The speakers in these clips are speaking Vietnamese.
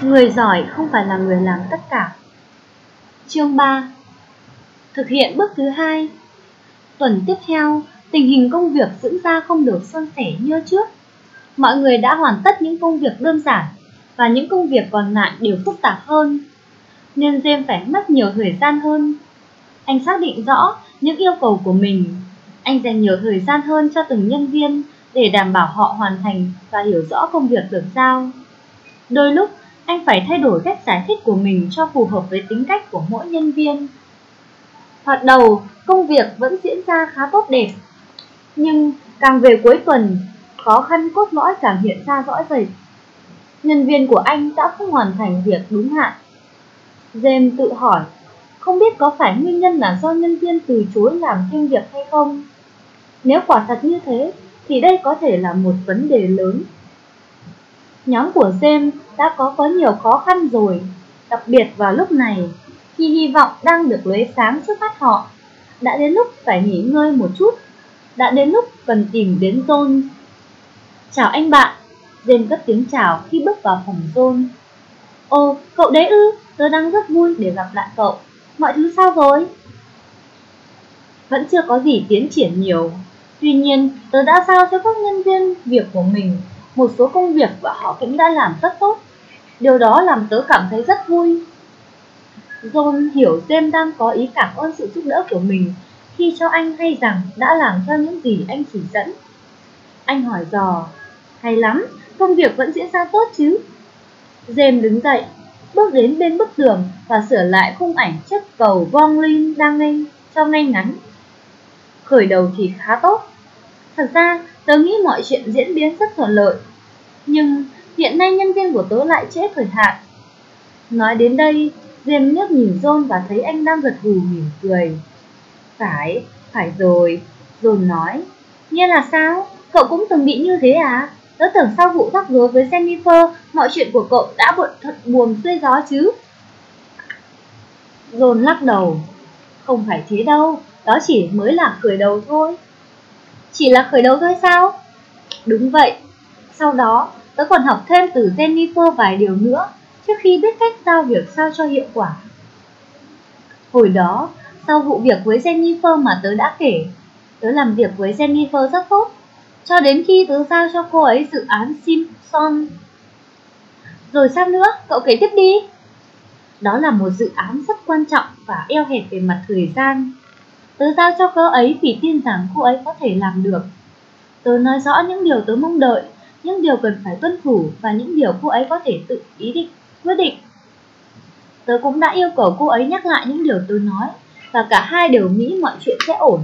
Người giỏi không phải là người làm tất cả. Chương 3 Thực hiện bước thứ hai Tuần tiếp theo, tình hình công việc diễn ra không được suôn sẻ như trước. Mọi người đã hoàn tất những công việc đơn giản và những công việc còn lại đều phức tạp hơn. Nên James phải mất nhiều thời gian hơn. Anh xác định rõ những yêu cầu của mình. Anh dành nhiều thời gian hơn cho từng nhân viên để đảm bảo họ hoàn thành và hiểu rõ công việc được giao. Đôi lúc, anh phải thay đổi cách giải thích của mình cho phù hợp với tính cách của mỗi nhân viên. Thoạt đầu, công việc vẫn diễn ra khá tốt đẹp. Nhưng càng về cuối tuần, khó khăn cốt lõi càng hiện ra rõ rệt. Nhân viên của anh đã không hoàn thành việc đúng hạn. James tự hỏi, không biết có phải nguyên nhân là do nhân viên từ chối làm thêm việc hay không? Nếu quả thật như thế, thì đây có thể là một vấn đề lớn. Nhóm của James đã có có nhiều khó khăn rồi, đặc biệt vào lúc này, khi hy vọng đang được lóe sáng trước mắt họ. Đã đến lúc phải nghỉ ngơi một chút, đã đến lúc cần tìm đến John. Chào anh bạn, James cất tiếng chào khi bước vào phòng John. Ồ, cậu đấy ư, tớ đang rất vui để gặp lại cậu. Mọi thứ sao rồi? Vẫn chưa có gì tiến triển nhiều. Tuy nhiên, tớ đã giao cho các nhân viên việc của mình một số công việc và họ cũng đã làm rất tốt. Điều đó làm tớ cảm thấy rất vui. John hiểu James đang có ý cảm ơn sự giúp đỡ của mình khi cho anh hay rằng đã làm theo những gì anh chỉ dẫn. Anh hỏi dò, hay lắm, công việc vẫn diễn ra tốt chứ? James đứng dậy, bước đến bên bức tường và sửa lại khung ảnh chiếc cầu vong linh đang ngay cho ngay ngắn. Khởi đầu thì khá tốt. Thật ra, tớ nghĩ mọi chuyện diễn biến rất thuận lợi. Nhưng hiện nay nhân viên của tớ lại trễ thời hạn. Nói đến đây, James nước nhìn John và thấy anh đang gật gù mỉm cười. Phải, phải rồi, John nói. Nghĩa là sao? Cậu cũng từng bị như thế à? Tớ tưởng sau vụ rắc rối với Jennifer, mọi chuyện của cậu đã bận thật buồn xuôi gió chứ. John lắc đầu. Không phải thế đâu, đó chỉ mới là cười đầu thôi. Chỉ là khởi đầu thôi sao? Đúng vậy. Sau đó, tớ còn học thêm từ Jennifer vài điều nữa trước khi biết cách giao việc sao cho hiệu quả. Hồi đó, sau vụ việc với Jennifer mà tớ đã kể, tớ làm việc với Jennifer rất tốt, cho đến khi tớ giao cho cô ấy dự án Simpson. Rồi sao nữa, cậu kể tiếp đi. Đó là một dự án rất quan trọng và eo hẹp về mặt thời gian. Tớ giao cho cô ấy vì tin rằng cô ấy có thể làm được. Tớ nói rõ những điều tớ mong đợi, những điều cần phải tuân thủ và những điều cô ấy có thể tự ý định, quyết định. Tớ cũng đã yêu cầu cô ấy nhắc lại những điều tớ nói và cả hai đều nghĩ mọi chuyện sẽ ổn.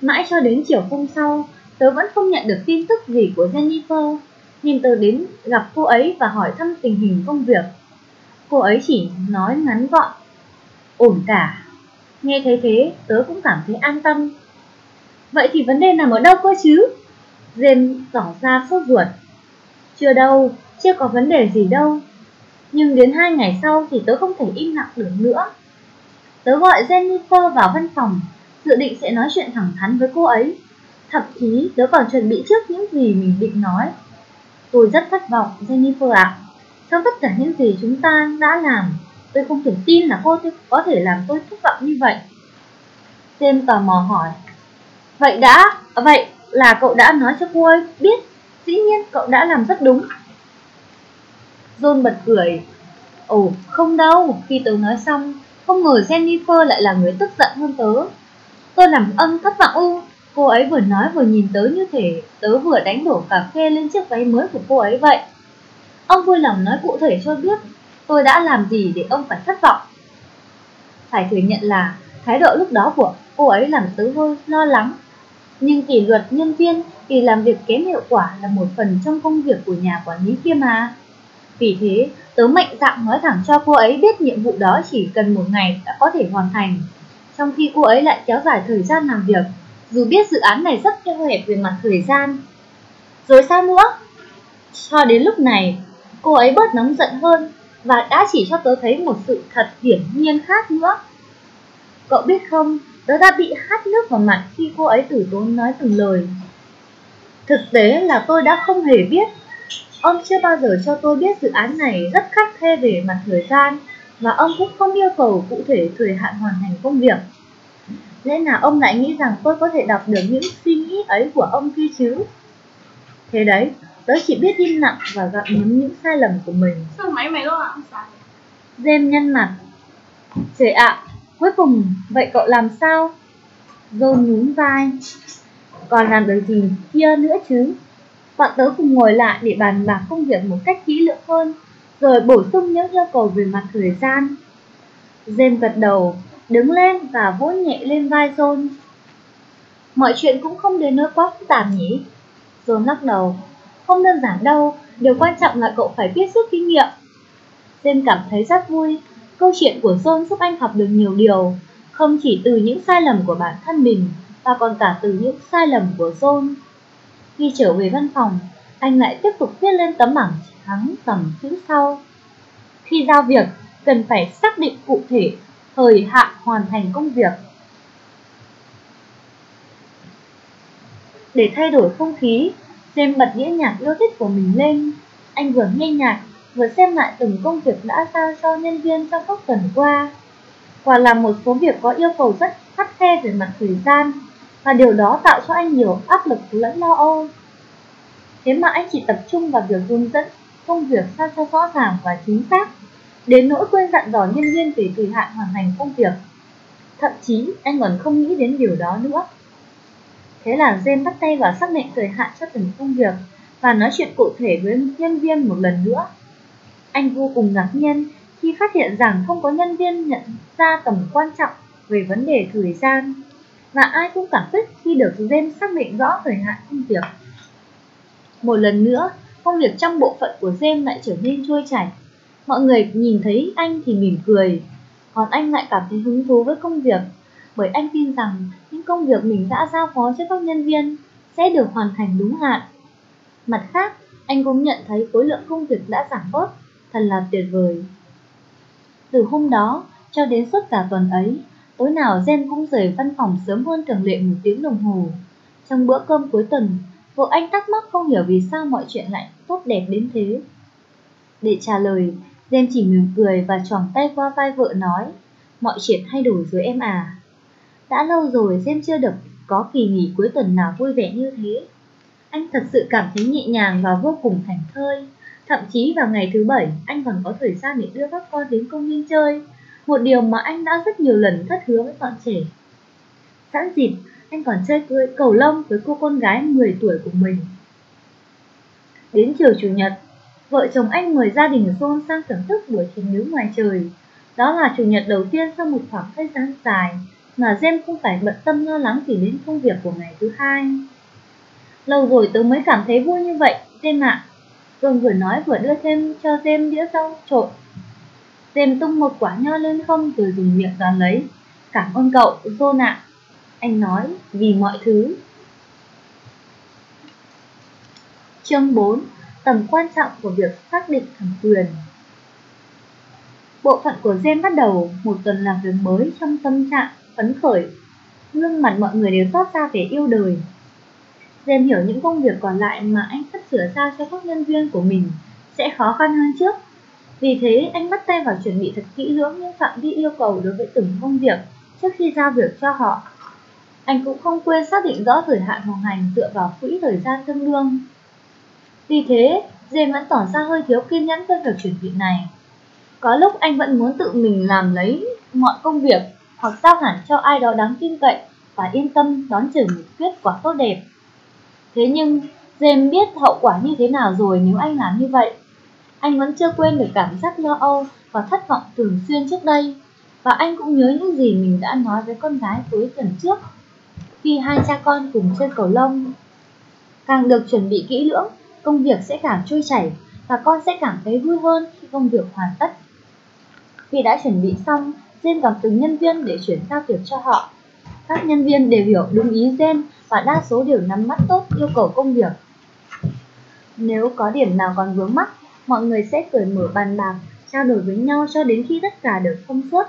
Mãi cho đến chiều hôm sau, tớ vẫn không nhận được tin tức gì của Jennifer, nên tớ đến gặp cô ấy và hỏi thăm tình hình công việc. Cô ấy chỉ nói ngắn gọn, ổn cả. Nghe thấy thế, tớ cũng cảm thấy an tâm. Vậy thì vấn đề nằm ở đâu cơ chứ? James tỏ ra sốt ruột. Chưa đâu, chưa có vấn đề gì đâu. Nhưng đến hai ngày sau thì tớ không thể im lặng được nữa. Tớ gọi Jennifer vào văn phòng, dự định sẽ nói chuyện thẳng thắn với cô ấy. Thậm chí tớ còn chuẩn bị trước những gì mình định nói. Tôi rất thất vọng, Jennifer ạ. À. Sau tất cả những gì chúng ta đã làm, tôi không thể tin là cô có thể làm tôi thất vọng như vậy. James tò mò hỏi. Vậy đã, vậy là cậu đã nói cho cô ấy biết. Dĩ nhiên cậu đã làm rất đúng. John bật cười. Ồ, không đâu, khi tớ nói xong, không ngờ Jennifer lại là người tức giận hơn tớ. Tôi làm ân thất vọng ư. Cô ấy vừa nói vừa nhìn tớ như thể tớ vừa đánh đổ cà phê lên chiếc váy mới của cô ấy vậy. Ông vui lòng nói cụ thể cho biết tôi đã làm gì để ông phải thất vọng. Phải thừa nhận là thái độ lúc đó của cô ấy làm tớ hơi lo lắng. Nhưng kỷ luật nhân viên kỳ làm việc kém hiệu quả là một phần trong công việc của nhà quản lý kia mà. Vì thế, tớ mạnh dạn nói thẳng cho cô ấy biết nhiệm vụ đó chỉ cần một ngày đã có thể hoàn thành. Trong khi cô ấy lại kéo dài thời gian làm việc, dù biết dự án này rất eo hẹp về mặt thời gian. Rồi sao nữa? Cho đến lúc này, cô ấy bớt nóng giận hơn và đã chỉ cho tớ thấy một sự thật hiển nhiên khác nữa. Cậu biết không, tớ đã bị hắt nước vào mặt khi cô ấy tử tốn nói từng lời. Thực tế là tôi đã không hề biết. Ông chưa bao giờ cho tôi biết dự án này rất khắc khe về mặt thời gian và ông cũng không yêu cầu cụ thể thời hạn hoàn thành công việc. Lẽ nào ông lại nghĩ rằng tôi có thể đọc được những suy nghĩ ấy của ông kia chứ? Thế đấy, tớ chỉ biết im lặng và gặm nhấm những sai lầm của mình. Sao máy mày lo ạ? Jem nhăn mặt. Trời ạ, cuối cùng vậy cậu làm sao? John nhún vai. Còn làm được gì kia nữa chứ? Bọn tớ cùng ngồi lại để bàn bạc công việc một cách kỹ lưỡng hơn, rồi bổ sung những yêu cầu về mặt thời gian. Jem gật đầu, đứng lên và vỗ nhẹ lên vai John. Mọi chuyện cũng không đến nỗi quá phức tạp nhỉ? John lắc đầu. Không đơn giản đâu, điều quan trọng là cậu phải biết rút kinh nghiệm. Jem cảm thấy rất vui. Câu chuyện của John giúp anh học được nhiều điều, không chỉ từ những sai lầm của bản thân mình, mà còn cả từ những sai lầm của John. Khi trở về văn phòng, anh lại tiếp tục viết lên tấm bảng trắng tầm chữ sau. Khi giao việc, cần phải xác định cụ thể thời hạn hoàn thành công việc. Để thay đổi không khí, xem bật đĩa nhạc yêu thích của mình lên. Anh vừa nghe nhạc, vừa xem lại từng công việc đã giao cho nhân viên trong các tuần qua. Quả là một số việc có yêu cầu rất khắt khe về mặt thời gian, và điều đó tạo cho anh nhiều áp lực lẫn lo âu. Thế mà anh chỉ tập trung vào việc hướng dẫn công việc sao cho rõ ràng và chính xác, đến nỗi quên dặn dò nhân viên về thời hạn hoàn thành công việc. Thậm chí anh còn không nghĩ đến điều đó nữa. Thế là James bắt tay vào xác định thời hạn cho từng công việc và nói chuyện cụ thể với nhân viên một lần nữa. Anh vô cùng ngạc nhiên khi phát hiện rằng không có nhân viên nhận ra tầm quan trọng về vấn đề thời gian và ai cũng cảm kích khi được James xác định rõ thời hạn công việc. Một lần nữa, công việc trong bộ phận của James lại trở nên trôi chảy. Mọi người nhìn thấy anh thì mỉm cười, còn anh lại cảm thấy hứng thú với công việc, bởi anh tin rằng những công việc mình đã giao phó cho các nhân viên sẽ được hoàn thành đúng hạn. Mặt khác, anh cũng nhận thấy khối lượng công việc đã giảm bớt, thật là tuyệt vời. Từ hôm đó, cho đến suốt cả tuần ấy, tối nào Jen cũng rời văn phòng sớm hơn thường lệ một tiếng đồng hồ. Trong bữa cơm cuối tuần, vợ anh thắc mắc không hiểu vì sao mọi chuyện lại tốt đẹp đến thế. Để trả lời, Jen chỉ mỉm cười và tròn tay qua vai vợ nói, mọi chuyện thay đổi rồi em à. Đã lâu rồi xem chưa được có kỳ nghỉ cuối tuần nào vui vẻ như thế. Anh thật sự cảm thấy nhẹ nhàng và vô cùng thành thơi. Thậm chí vào ngày thứ bảy, anh còn có thời gian để đưa các con đến công viên chơi, một điều mà anh đã rất nhiều lần thất hứa với bọn trẻ. Sẵn dịp, anh còn chơi cưới cầu lông với cô con gái 10 tuổi của mình. Đến chiều chủ nhật, vợ chồng anh mời gia đình John sang thưởng thức buổi chiều nướng ngoài trời. Đó là chủ nhật đầu tiên sau một khoảng thời gian dài mà Jem không phải bận tâm lo lắng gì đến công việc của ngày thứ hai. Lâu rồi tớ mới cảm thấy vui như vậy, Jem ạ. Cường vừa nói vừa đưa thêm cho Jem đĩa rau trộn. Jem tung một quả nho lên không rồi dùng miệng đoán lấy. Cảm ơn cậu, John ạ. Anh nói, vì mọi thứ. Chương 4. Tầm quan trọng của việc xác định thẩm quyền Bộ phận của Jem bắt đầu một tuần làm việc mới trong tâm trạng phấn khởi. Gương mặt mọi người đều toát ra vẻ yêu đời. Dèm hiểu những công việc còn lại mà anh sắp sửa ra cho các nhân viên của mình sẽ khó khăn hơn trước. Vì thế, anh bắt tay vào chuẩn bị thật kỹ lưỡng những phạm vi yêu cầu đối với từng công việc trước khi giao việc cho họ. Anh cũng không quên xác định rõ thời hạn hoàn hành dựa vào quỹ thời gian tương đương. Vì thế, James vẫn tỏ ra hơi thiếu kiên nhẫn với việc chuẩn bị này. Có lúc anh vẫn muốn tự mình làm lấy mọi công việc hoặc giao hẳn cho ai đó đáng tin cậy và yên tâm đón chờ một kết quả tốt đẹp. Thế nhưng, James biết hậu quả như thế nào rồi nếu anh làm như vậy. Anh vẫn chưa quên được cảm giác lo âu và thất vọng thường xuyên trước đây. Và anh cũng nhớ những gì mình đã nói với con gái cuối tuần trước khi hai cha con cùng chơi cầu lông. Càng được chuẩn bị kỹ lưỡng, công việc sẽ càng trôi chảy và con sẽ cảm thấy vui hơn khi công việc hoàn tất. Khi đã chuẩn bị xong, Jen gặp từng nhân viên để chuyển giao việc cho họ. Các nhân viên đều hiểu đúng ý Jen và đa số đều nắm bắt tốt yêu cầu công việc. Nếu có điểm nào còn vướng mắc, mọi người sẽ cởi mở bàn bạc, trao đổi với nhau cho đến khi tất cả được thông suốt.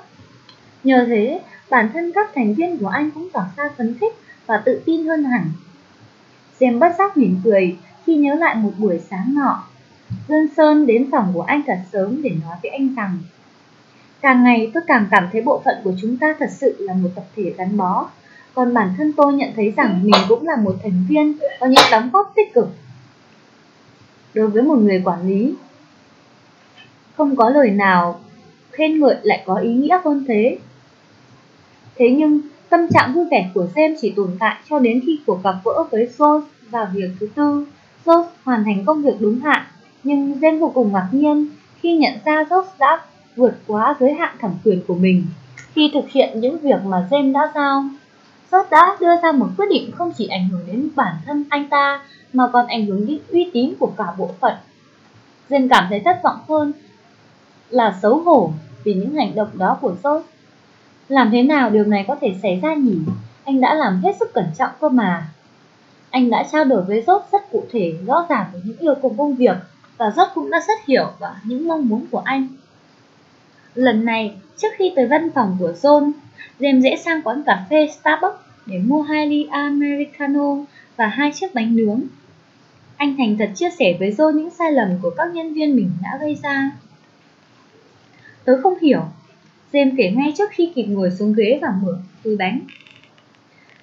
Nhờ thế, bản thân các thành viên của anh cũng tỏ ra phấn khích và tự tin hơn hẳn. Xem bất giác mỉm cười khi nhớ lại một buổi sáng nọ. Johnson đến phòng của anh thật sớm để nói với anh rằng Càng ngày tôi càng cảm thấy bộ phận của chúng ta thật sự là một tập thể gắn bó. Còn bản thân tôi nhận thấy rằng mình cũng là một thành viên, có những đóng góp tích cực. Đối với một người quản lý, Không có lời nào khen ngợi lại có ý nghĩa hơn thế. Thế nhưng, tâm trạng vui vẻ của James chỉ tồn tại cho đến khi cuộc gặp gỡ với Jones vào việc thứ tư. Jones hoàn thành công việc đúng hạn, nhưng Jen vô cùng ngạc nhiên khi nhận ra Josh đã vượt quá giới hạn thẩm quyền của mình. Khi thực hiện những việc mà James đã giao, George đã đưa ra một quyết định không chỉ ảnh hưởng đến bản thân anh ta mà còn ảnh hưởng đến uy tín của cả bộ phận. James cảm thấy thất vọng hơn là xấu hổ vì những hành động đó của George. Làm thế nào điều này có thể xảy ra nhỉ? Anh đã làm hết sức cẩn trọng cơ mà. Anh đã trao đổi với George rất cụ thể, rõ ràng về những yêu cầu công việc và George cũng đã rất hiểu và những mong muốn của anh. Lần này, trước khi tới văn phòng của John, James dễ sang quán cà phê Starbucks để mua hai ly Americano và hai chiếc bánh nướng. Anh thành thật chia sẻ với John những sai lầm của các nhân viên mình đã gây ra. Tớ không hiểu. James kể ngay trước khi kịp ngồi xuống ghế và mở túi bánh.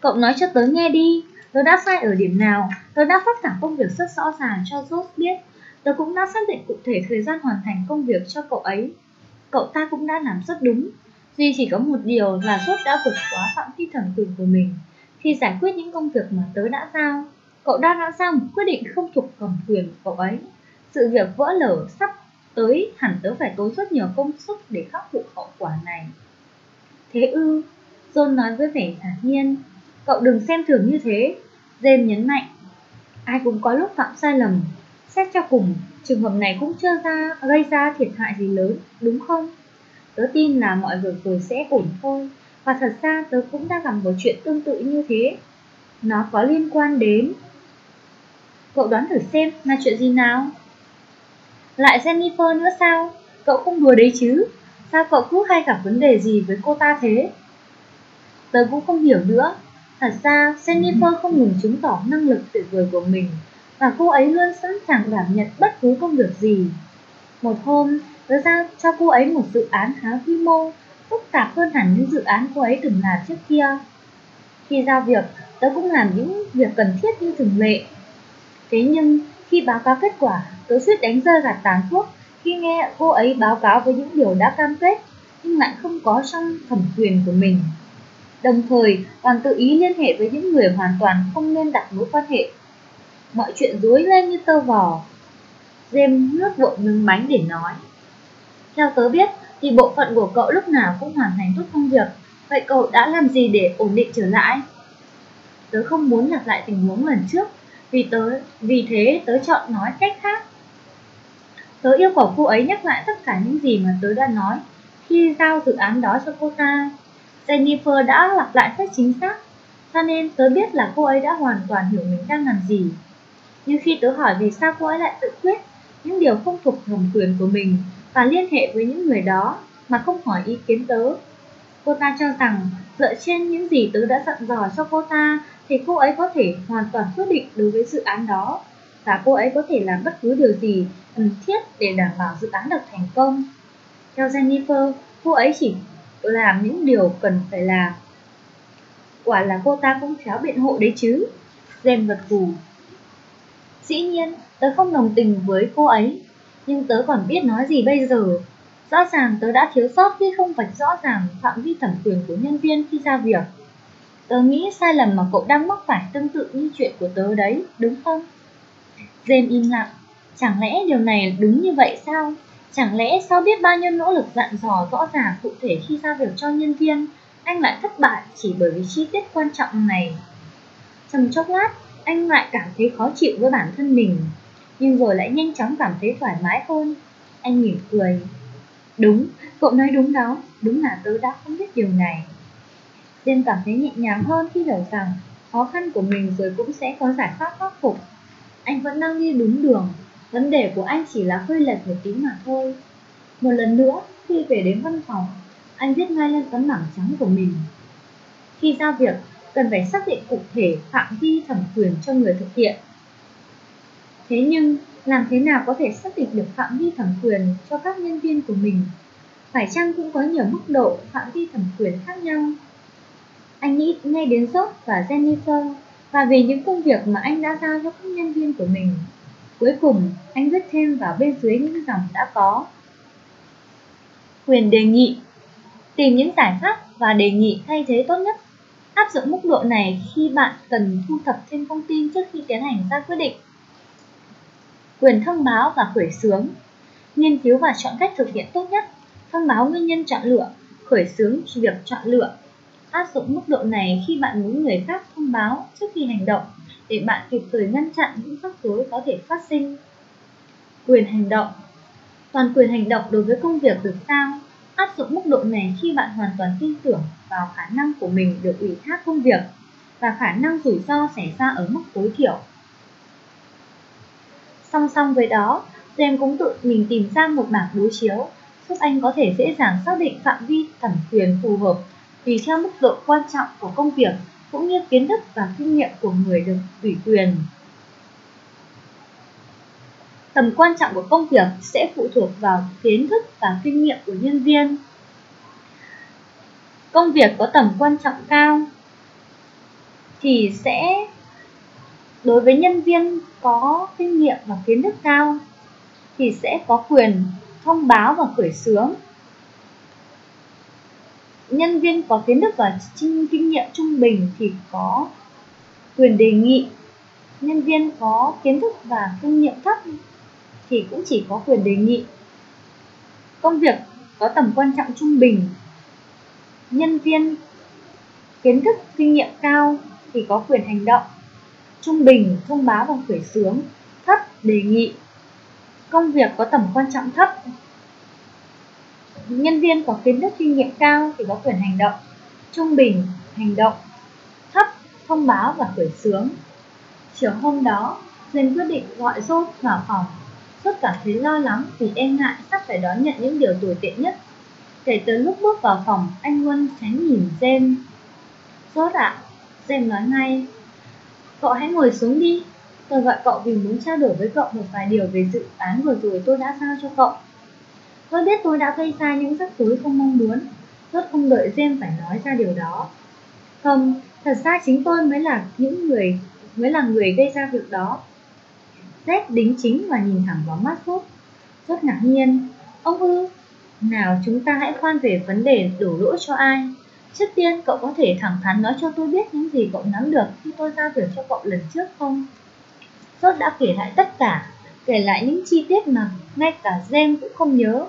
Cậu nói cho tớ nghe đi, tớ đã sai ở điểm nào, tớ đã phát thảo công việc rất rõ ràng cho Josh biết Tớ cũng đã xác định cụ thể thời gian hoàn thành công việc cho cậu ấy. Cậu ta cũng đã làm rất đúng. Duy chỉ có một điều là Rốt đã vượt quá phạm vi thẩm quyền của mình. Khi giải quyết những công việc mà tớ đã giao, cậu đã đã ra một quyết định không thuộc thẩm quyền của cậu ấy. Sự việc vỡ lở sắp tới hẳn tớ phải tốn rất nhiều công sức để khắc phục hậu quả này. Thế ư, John nói với vẻ thản nhiên, cậu đừng xem thường như thế. James nhấn mạnh, ai cũng có lúc phạm sai lầm, Xét cho cùng, trường hợp này cũng chưa ra gây ra thiệt hại gì lớn, đúng không? Tớ tin là mọi việc rồi sẽ ổn thôi. Và thật ra tớ cũng đã gặp một chuyện tương tự như thế. Nó có liên quan đến... Cậu đoán thử xem là chuyện gì nào? Lại Jennifer nữa sao? Cậu không đùa đấy chứ? Sao cậu cứ hay gặp vấn đề gì với cô ta thế? Tớ cũng không hiểu nữa. Thật ra, Jennifer không ngừng chứng tỏ năng lực tuyệt vời của mình và cô ấy luôn sẵn sàng đảm nhận bất cứ công việc gì. Một hôm, tớ giao cho cô ấy một dự án khá quy mô, phức tạp hơn hẳn những dự án cô ấy từng làm trước kia. Khi giao việc, tớ cũng làm những việc cần thiết như thường lệ. Thế nhưng, khi báo cáo kết quả, tớ suýt đánh rơi gạt tàn thuốc khi nghe cô ấy báo cáo với những điều đã cam kết nhưng lại không có trong thẩm quyền của mình. Đồng thời, còn tự ý liên hệ với những người hoàn toàn không nên đặt mối quan hệ mọi chuyện rối lên như tơ vò. James nước vội ngừng bánh để nói. Theo tớ biết thì bộ phận của cậu lúc nào cũng hoàn thành tốt công việc. Vậy cậu đã làm gì để ổn định trở lại? Tớ không muốn lặp lại tình huống lần trước, vì tớ vì thế tớ chọn nói cách khác. Tớ yêu cầu cô ấy nhắc lại tất cả những gì mà tớ đã nói khi giao dự án đó cho cô ta. Jennifer đã lặp lại rất chính xác, cho nên tớ biết là cô ấy đã hoàn toàn hiểu mình đang làm gì. Nhưng khi tớ hỏi vì sao cô ấy lại tự quyết những điều không thuộc thẩm quyền của mình và liên hệ với những người đó mà không hỏi ý kiến tớ, cô ta cho rằng dựa trên những gì tớ đã dặn dò cho cô ta thì cô ấy có thể hoàn toàn quyết định đối với dự án đó và cô ấy có thể làm bất cứ điều gì cần thiết để đảm bảo dự án được thành công. Theo Jennifer, cô ấy chỉ làm những điều cần phải làm. Quả là cô ta cũng khéo biện hộ đấy chứ. Jen gật gù Dĩ nhiên, tớ không đồng tình với cô ấy, nhưng tớ còn biết nói gì bây giờ. Rõ ràng tớ đã thiếu sót khi không vạch rõ ràng phạm vi thẩm quyền của nhân viên khi ra việc. Tớ nghĩ sai lầm mà cậu đang mắc phải tương tự như chuyện của tớ đấy, đúng không? James im lặng. Chẳng lẽ điều này đúng như vậy sao? Chẳng lẽ sau biết bao nhiêu nỗ lực dặn dò rõ ràng cụ thể khi giao việc cho nhân viên, anh lại thất bại chỉ bởi vì chi tiết quan trọng này? Trong chốc lát, anh lại cảm thấy khó chịu với bản thân mình, nhưng rồi lại nhanh chóng cảm thấy thoải mái hơn. Anh mỉm cười. Đúng, cậu nói đúng đó, đúng là tớ đã không biết điều này. Diên cảm thấy nhẹ nhàng hơn khi hiểu rằng khó khăn của mình rồi cũng sẽ có giải pháp khắc phục. Anh vẫn đang đi đúng đường, vấn đề của anh chỉ là hơi lệch một tí mà thôi. Một lần nữa, khi về đến văn phòng, anh viết ngay lên tấm bảng trắng của mình. Khi giao việc, cần phải xác định cụ thể phạm vi thẩm quyền cho người thực hiện. Thế nhưng, làm thế nào có thể xác định được phạm vi thẩm quyền cho các nhân viên của mình? Phải chăng cũng có nhiều mức độ phạm vi thẩm quyền khác nhau? Anh nghĩ ngay đến Job và Jennifer và về những công việc mà anh đã giao cho các nhân viên của mình. Cuối cùng, anh viết thêm vào bên dưới những dòng đã có. Quyền đề nghị Tìm những giải pháp và đề nghị thay thế tốt nhất. Áp dụng mức độ này khi bạn cần thu thập thêm thông tin trước khi tiến hành ra quyết định. Quyền thông báo và khởi xướng Nghiên cứu và chọn cách thực hiện tốt nhất. Thông báo nguyên nhân chọn lựa, khởi xướng việc chọn lựa. Áp dụng mức độ này khi bạn muốn người khác thông báo trước khi hành động để bạn kịp thời ngăn chặn những rắc rối có thể phát sinh. Quyền hành động Toàn quyền hành động đối với công việc được sao áp dụng mức độ này khi bạn hoàn toàn tin tưởng vào khả năng của mình được ủy thác công việc và khả năng rủi ro xảy ra ở mức tối thiểu. Song song với đó, James cũng tự mình tìm ra một bảng đối chiếu giúp anh có thể dễ dàng xác định phạm vi thẩm quyền phù hợp tùy theo mức độ quan trọng của công việc cũng như kiến thức và kinh nghiệm của người được ủy quyền. Tầm quan trọng của công việc sẽ phụ thuộc vào kiến thức và kinh nghiệm của nhân viên. Công việc có tầm quan trọng cao thì sẽ, đối với nhân viên có kinh nghiệm và kiến thức cao thì sẽ có quyền thông báo và khởi xướng. Nhân viên có kiến thức và kinh nghiệm trung bình thì có quyền đề nghị. Nhân viên có kiến thức và kinh nghiệm thấp thì cũng chỉ có quyền đề nghị. Công việc có tầm quan trọng trung bình. Nhân viên kiến thức kinh nghiệm cao thì có quyền hành động. Trung bình thông báo và khởi xướng, thấp đề nghị. Công việc có tầm quan trọng thấp. Nhân viên có kiến thức kinh nghiệm cao thì có quyền hành động. Trung bình hành động, thấp thông báo và khởi xướng. Chiều hôm đó, Duyên quyết định gọi Rốt vào phòng tất cảm thấy lo lắng vì e ngại sắp phải đón nhận những điều tồi tệ nhất. Kể từ lúc bước vào phòng, anh quân tránh nhìn Jem. Rốt ạ, à, Jem nói ngay. Cậu hãy ngồi xuống đi. Tôi gọi cậu vì muốn trao đổi với cậu một vài điều về dự án vừa rồi tôi đã giao cho cậu. Tôi biết tôi đã gây ra những rắc rối không mong muốn. Rốt không đợi Jem phải nói ra điều đó. Không, thật ra chính tôi mới là những người mới là người gây ra việc đó. Z đính chính và nhìn thẳng vào mắt Phúc. Rất ngạc nhiên. Ông ư, nào chúng ta hãy khoan về vấn đề đổ lỗi cho ai. Trước tiên cậu có thể thẳng thắn nói cho tôi biết những gì cậu nắm được khi tôi giao việc cho cậu lần trước không? Rốt đã kể lại tất cả, kể lại những chi tiết mà ngay cả James cũng không nhớ.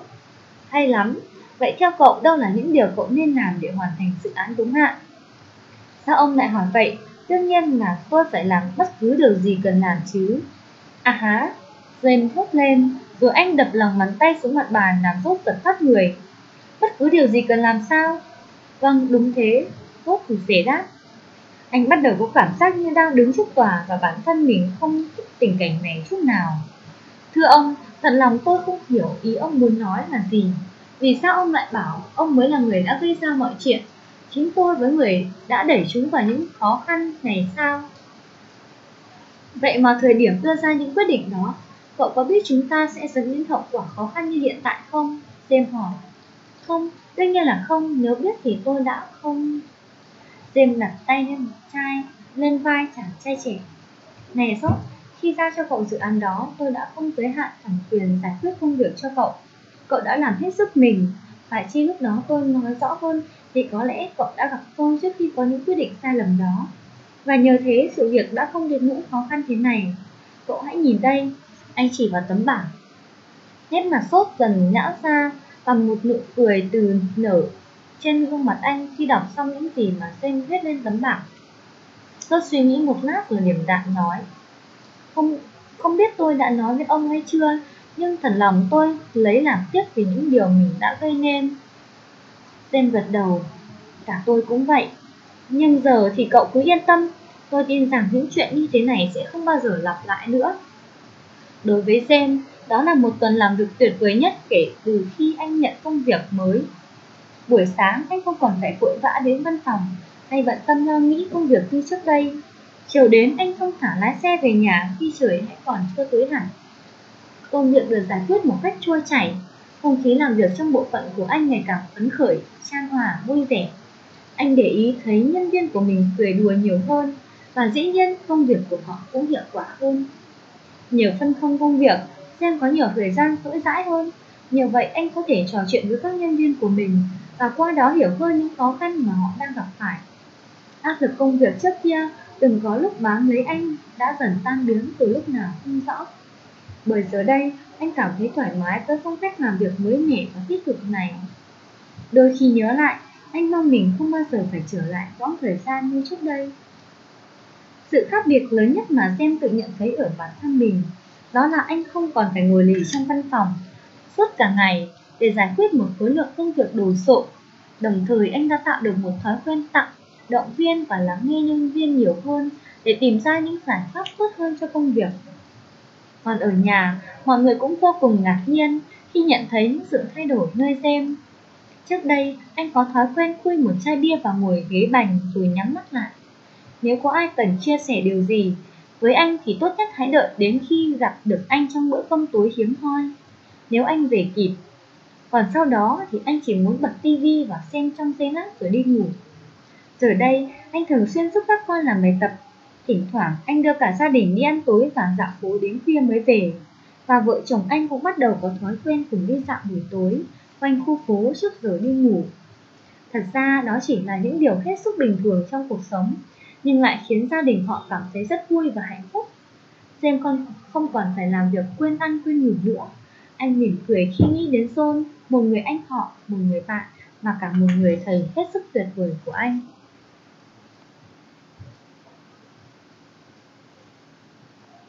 Hay lắm, vậy theo cậu đâu là những điều cậu nên làm để hoàn thành dự án đúng hạn? Sao ông lại hỏi vậy? Đương nhiên là tôi phải làm bất cứ điều gì cần làm chứ. À há, Jane thốt lên, rồi anh đập lòng bàn tay xuống mặt bàn làm rốt giật phát người. Bất cứ điều gì cần làm sao? Vâng, đúng thế, rốt thì dễ đáp. Anh bắt đầu có cảm giác như đang đứng trước tòa và bản thân mình không thích tình cảnh này chút nào. Thưa ông, thật lòng tôi không hiểu ý ông muốn nói là gì. Vì sao ông lại bảo ông mới là người đã gây ra mọi chuyện? Chính tôi với người đã đẩy chúng vào những khó khăn này sao? Vậy mà thời điểm đưa ra những quyết định đó, cậu có biết chúng ta sẽ dẫn đến hậu quả khó khăn như hiện tại không? James hỏi. Không, đương nhiên là không, nếu biết thì tôi đã không... James đặt tay lên một chai, lên vai chàng trai trẻ. Này sốt, khi ra cho cậu dự án đó, tôi đã không giới hạn thẩm quyền giải quyết công việc cho cậu. Cậu đã làm hết sức mình. Phải chi lúc đó tôi nói rõ hơn thì có lẽ cậu đã gặp tôi trước khi có những quyết định sai lầm đó. Và nhờ thế sự việc đã không đến nỗi khó khăn thế này. Cậu hãy nhìn đây, anh chỉ vào tấm bảng. Nét mặt sốt dần nhã ra và một nụ cười từ nở trên gương mặt anh khi đọc xong những gì mà Sen viết lên tấm bảng. Tôi suy nghĩ một lát rồi điểm đạm nói. Không, không biết tôi đã nói với ông hay chưa, nhưng thật lòng tôi lấy làm tiếc vì những điều mình đã gây nên. Sen gật đầu, cả tôi cũng vậy. Nhưng giờ thì cậu cứ yên tâm, tôi tin rằng những chuyện như thế này sẽ không bao giờ lặp lại nữa. Đối với Jen, đó là một tuần làm việc tuyệt vời nhất kể từ khi anh nhận công việc mới. Buổi sáng anh không còn phải vội vã đến văn phòng hay bận tâm lo nghĩ công việc như trước đây. Chiều đến anh không thả lái xe về nhà khi trời hãy còn chưa tối hẳn. Công việc được giải quyết một cách trôi chảy, không khí làm việc trong bộ phận của anh ngày càng phấn khởi, trang hòa, vui vẻ. Anh để ý thấy nhân viên của mình cười đùa nhiều hơn và dĩ nhiên công việc của họ cũng hiệu quả hơn. Nhiều phân công công việc, xem có nhiều thời gian rỗi rãi hơn. Nhờ vậy anh có thể trò chuyện với các nhân viên của mình và qua đó hiểu hơn những khó khăn mà họ đang gặp phải. Áp lực công việc trước kia từng có lúc bám lấy anh đã dần tan biến từ lúc nào không rõ. Bởi giờ đây, anh cảm thấy thoải mái với phong cách làm việc mới mẻ và tích cực này. Đôi khi nhớ lại, anh mong mình không bao giờ phải trở lại quãng thời gian như trước đây. Sự khác biệt lớn nhất mà Xem tự nhận thấy ở bản thân mình đó là anh không còn phải ngồi lì trong văn phòng suốt cả ngày để giải quyết một khối lượng công việc đồ sộ. Đồng thời anh đã tạo được một thói quen tặng, động viên và lắng nghe nhân viên nhiều hơn để tìm ra những giải pháp tốt hơn cho công việc. Còn ở nhà, mọi người cũng vô cùng ngạc nhiên khi nhận thấy những sự thay đổi nơi xem. Trước đây, anh có thói quen khui một chai bia vào ngồi ghế bành rồi nhắm mắt lại. Nếu có ai cần chia sẻ điều gì, với anh thì tốt nhất hãy đợi đến khi gặp được anh trong bữa cơm tối hiếm hoi. Nếu anh về kịp. Còn sau đó thì anh chỉ muốn bật tivi và xem trong giây lát rồi đi ngủ. Giờ đây, anh thường xuyên giúp các con làm bài tập. Thỉnh thoảng anh đưa cả gia đình đi ăn tối và dạo phố đến khuya mới về. Và vợ chồng anh cũng bắt đầu có thói quen cùng đi dạo buổi tối quanh khu phố trước giờ đi ngủ. Thật ra đó chỉ là những điều hết sức bình thường trong cuộc sống nhưng lại khiến gia đình họ cảm thấy rất vui và hạnh phúc. Xem con không còn phải làm việc quên ăn quên ngủ nữa. Anh mỉm cười khi nghĩ đến John, một người anh họ, một người bạn và cả một người thầy hết sức tuyệt vời của anh.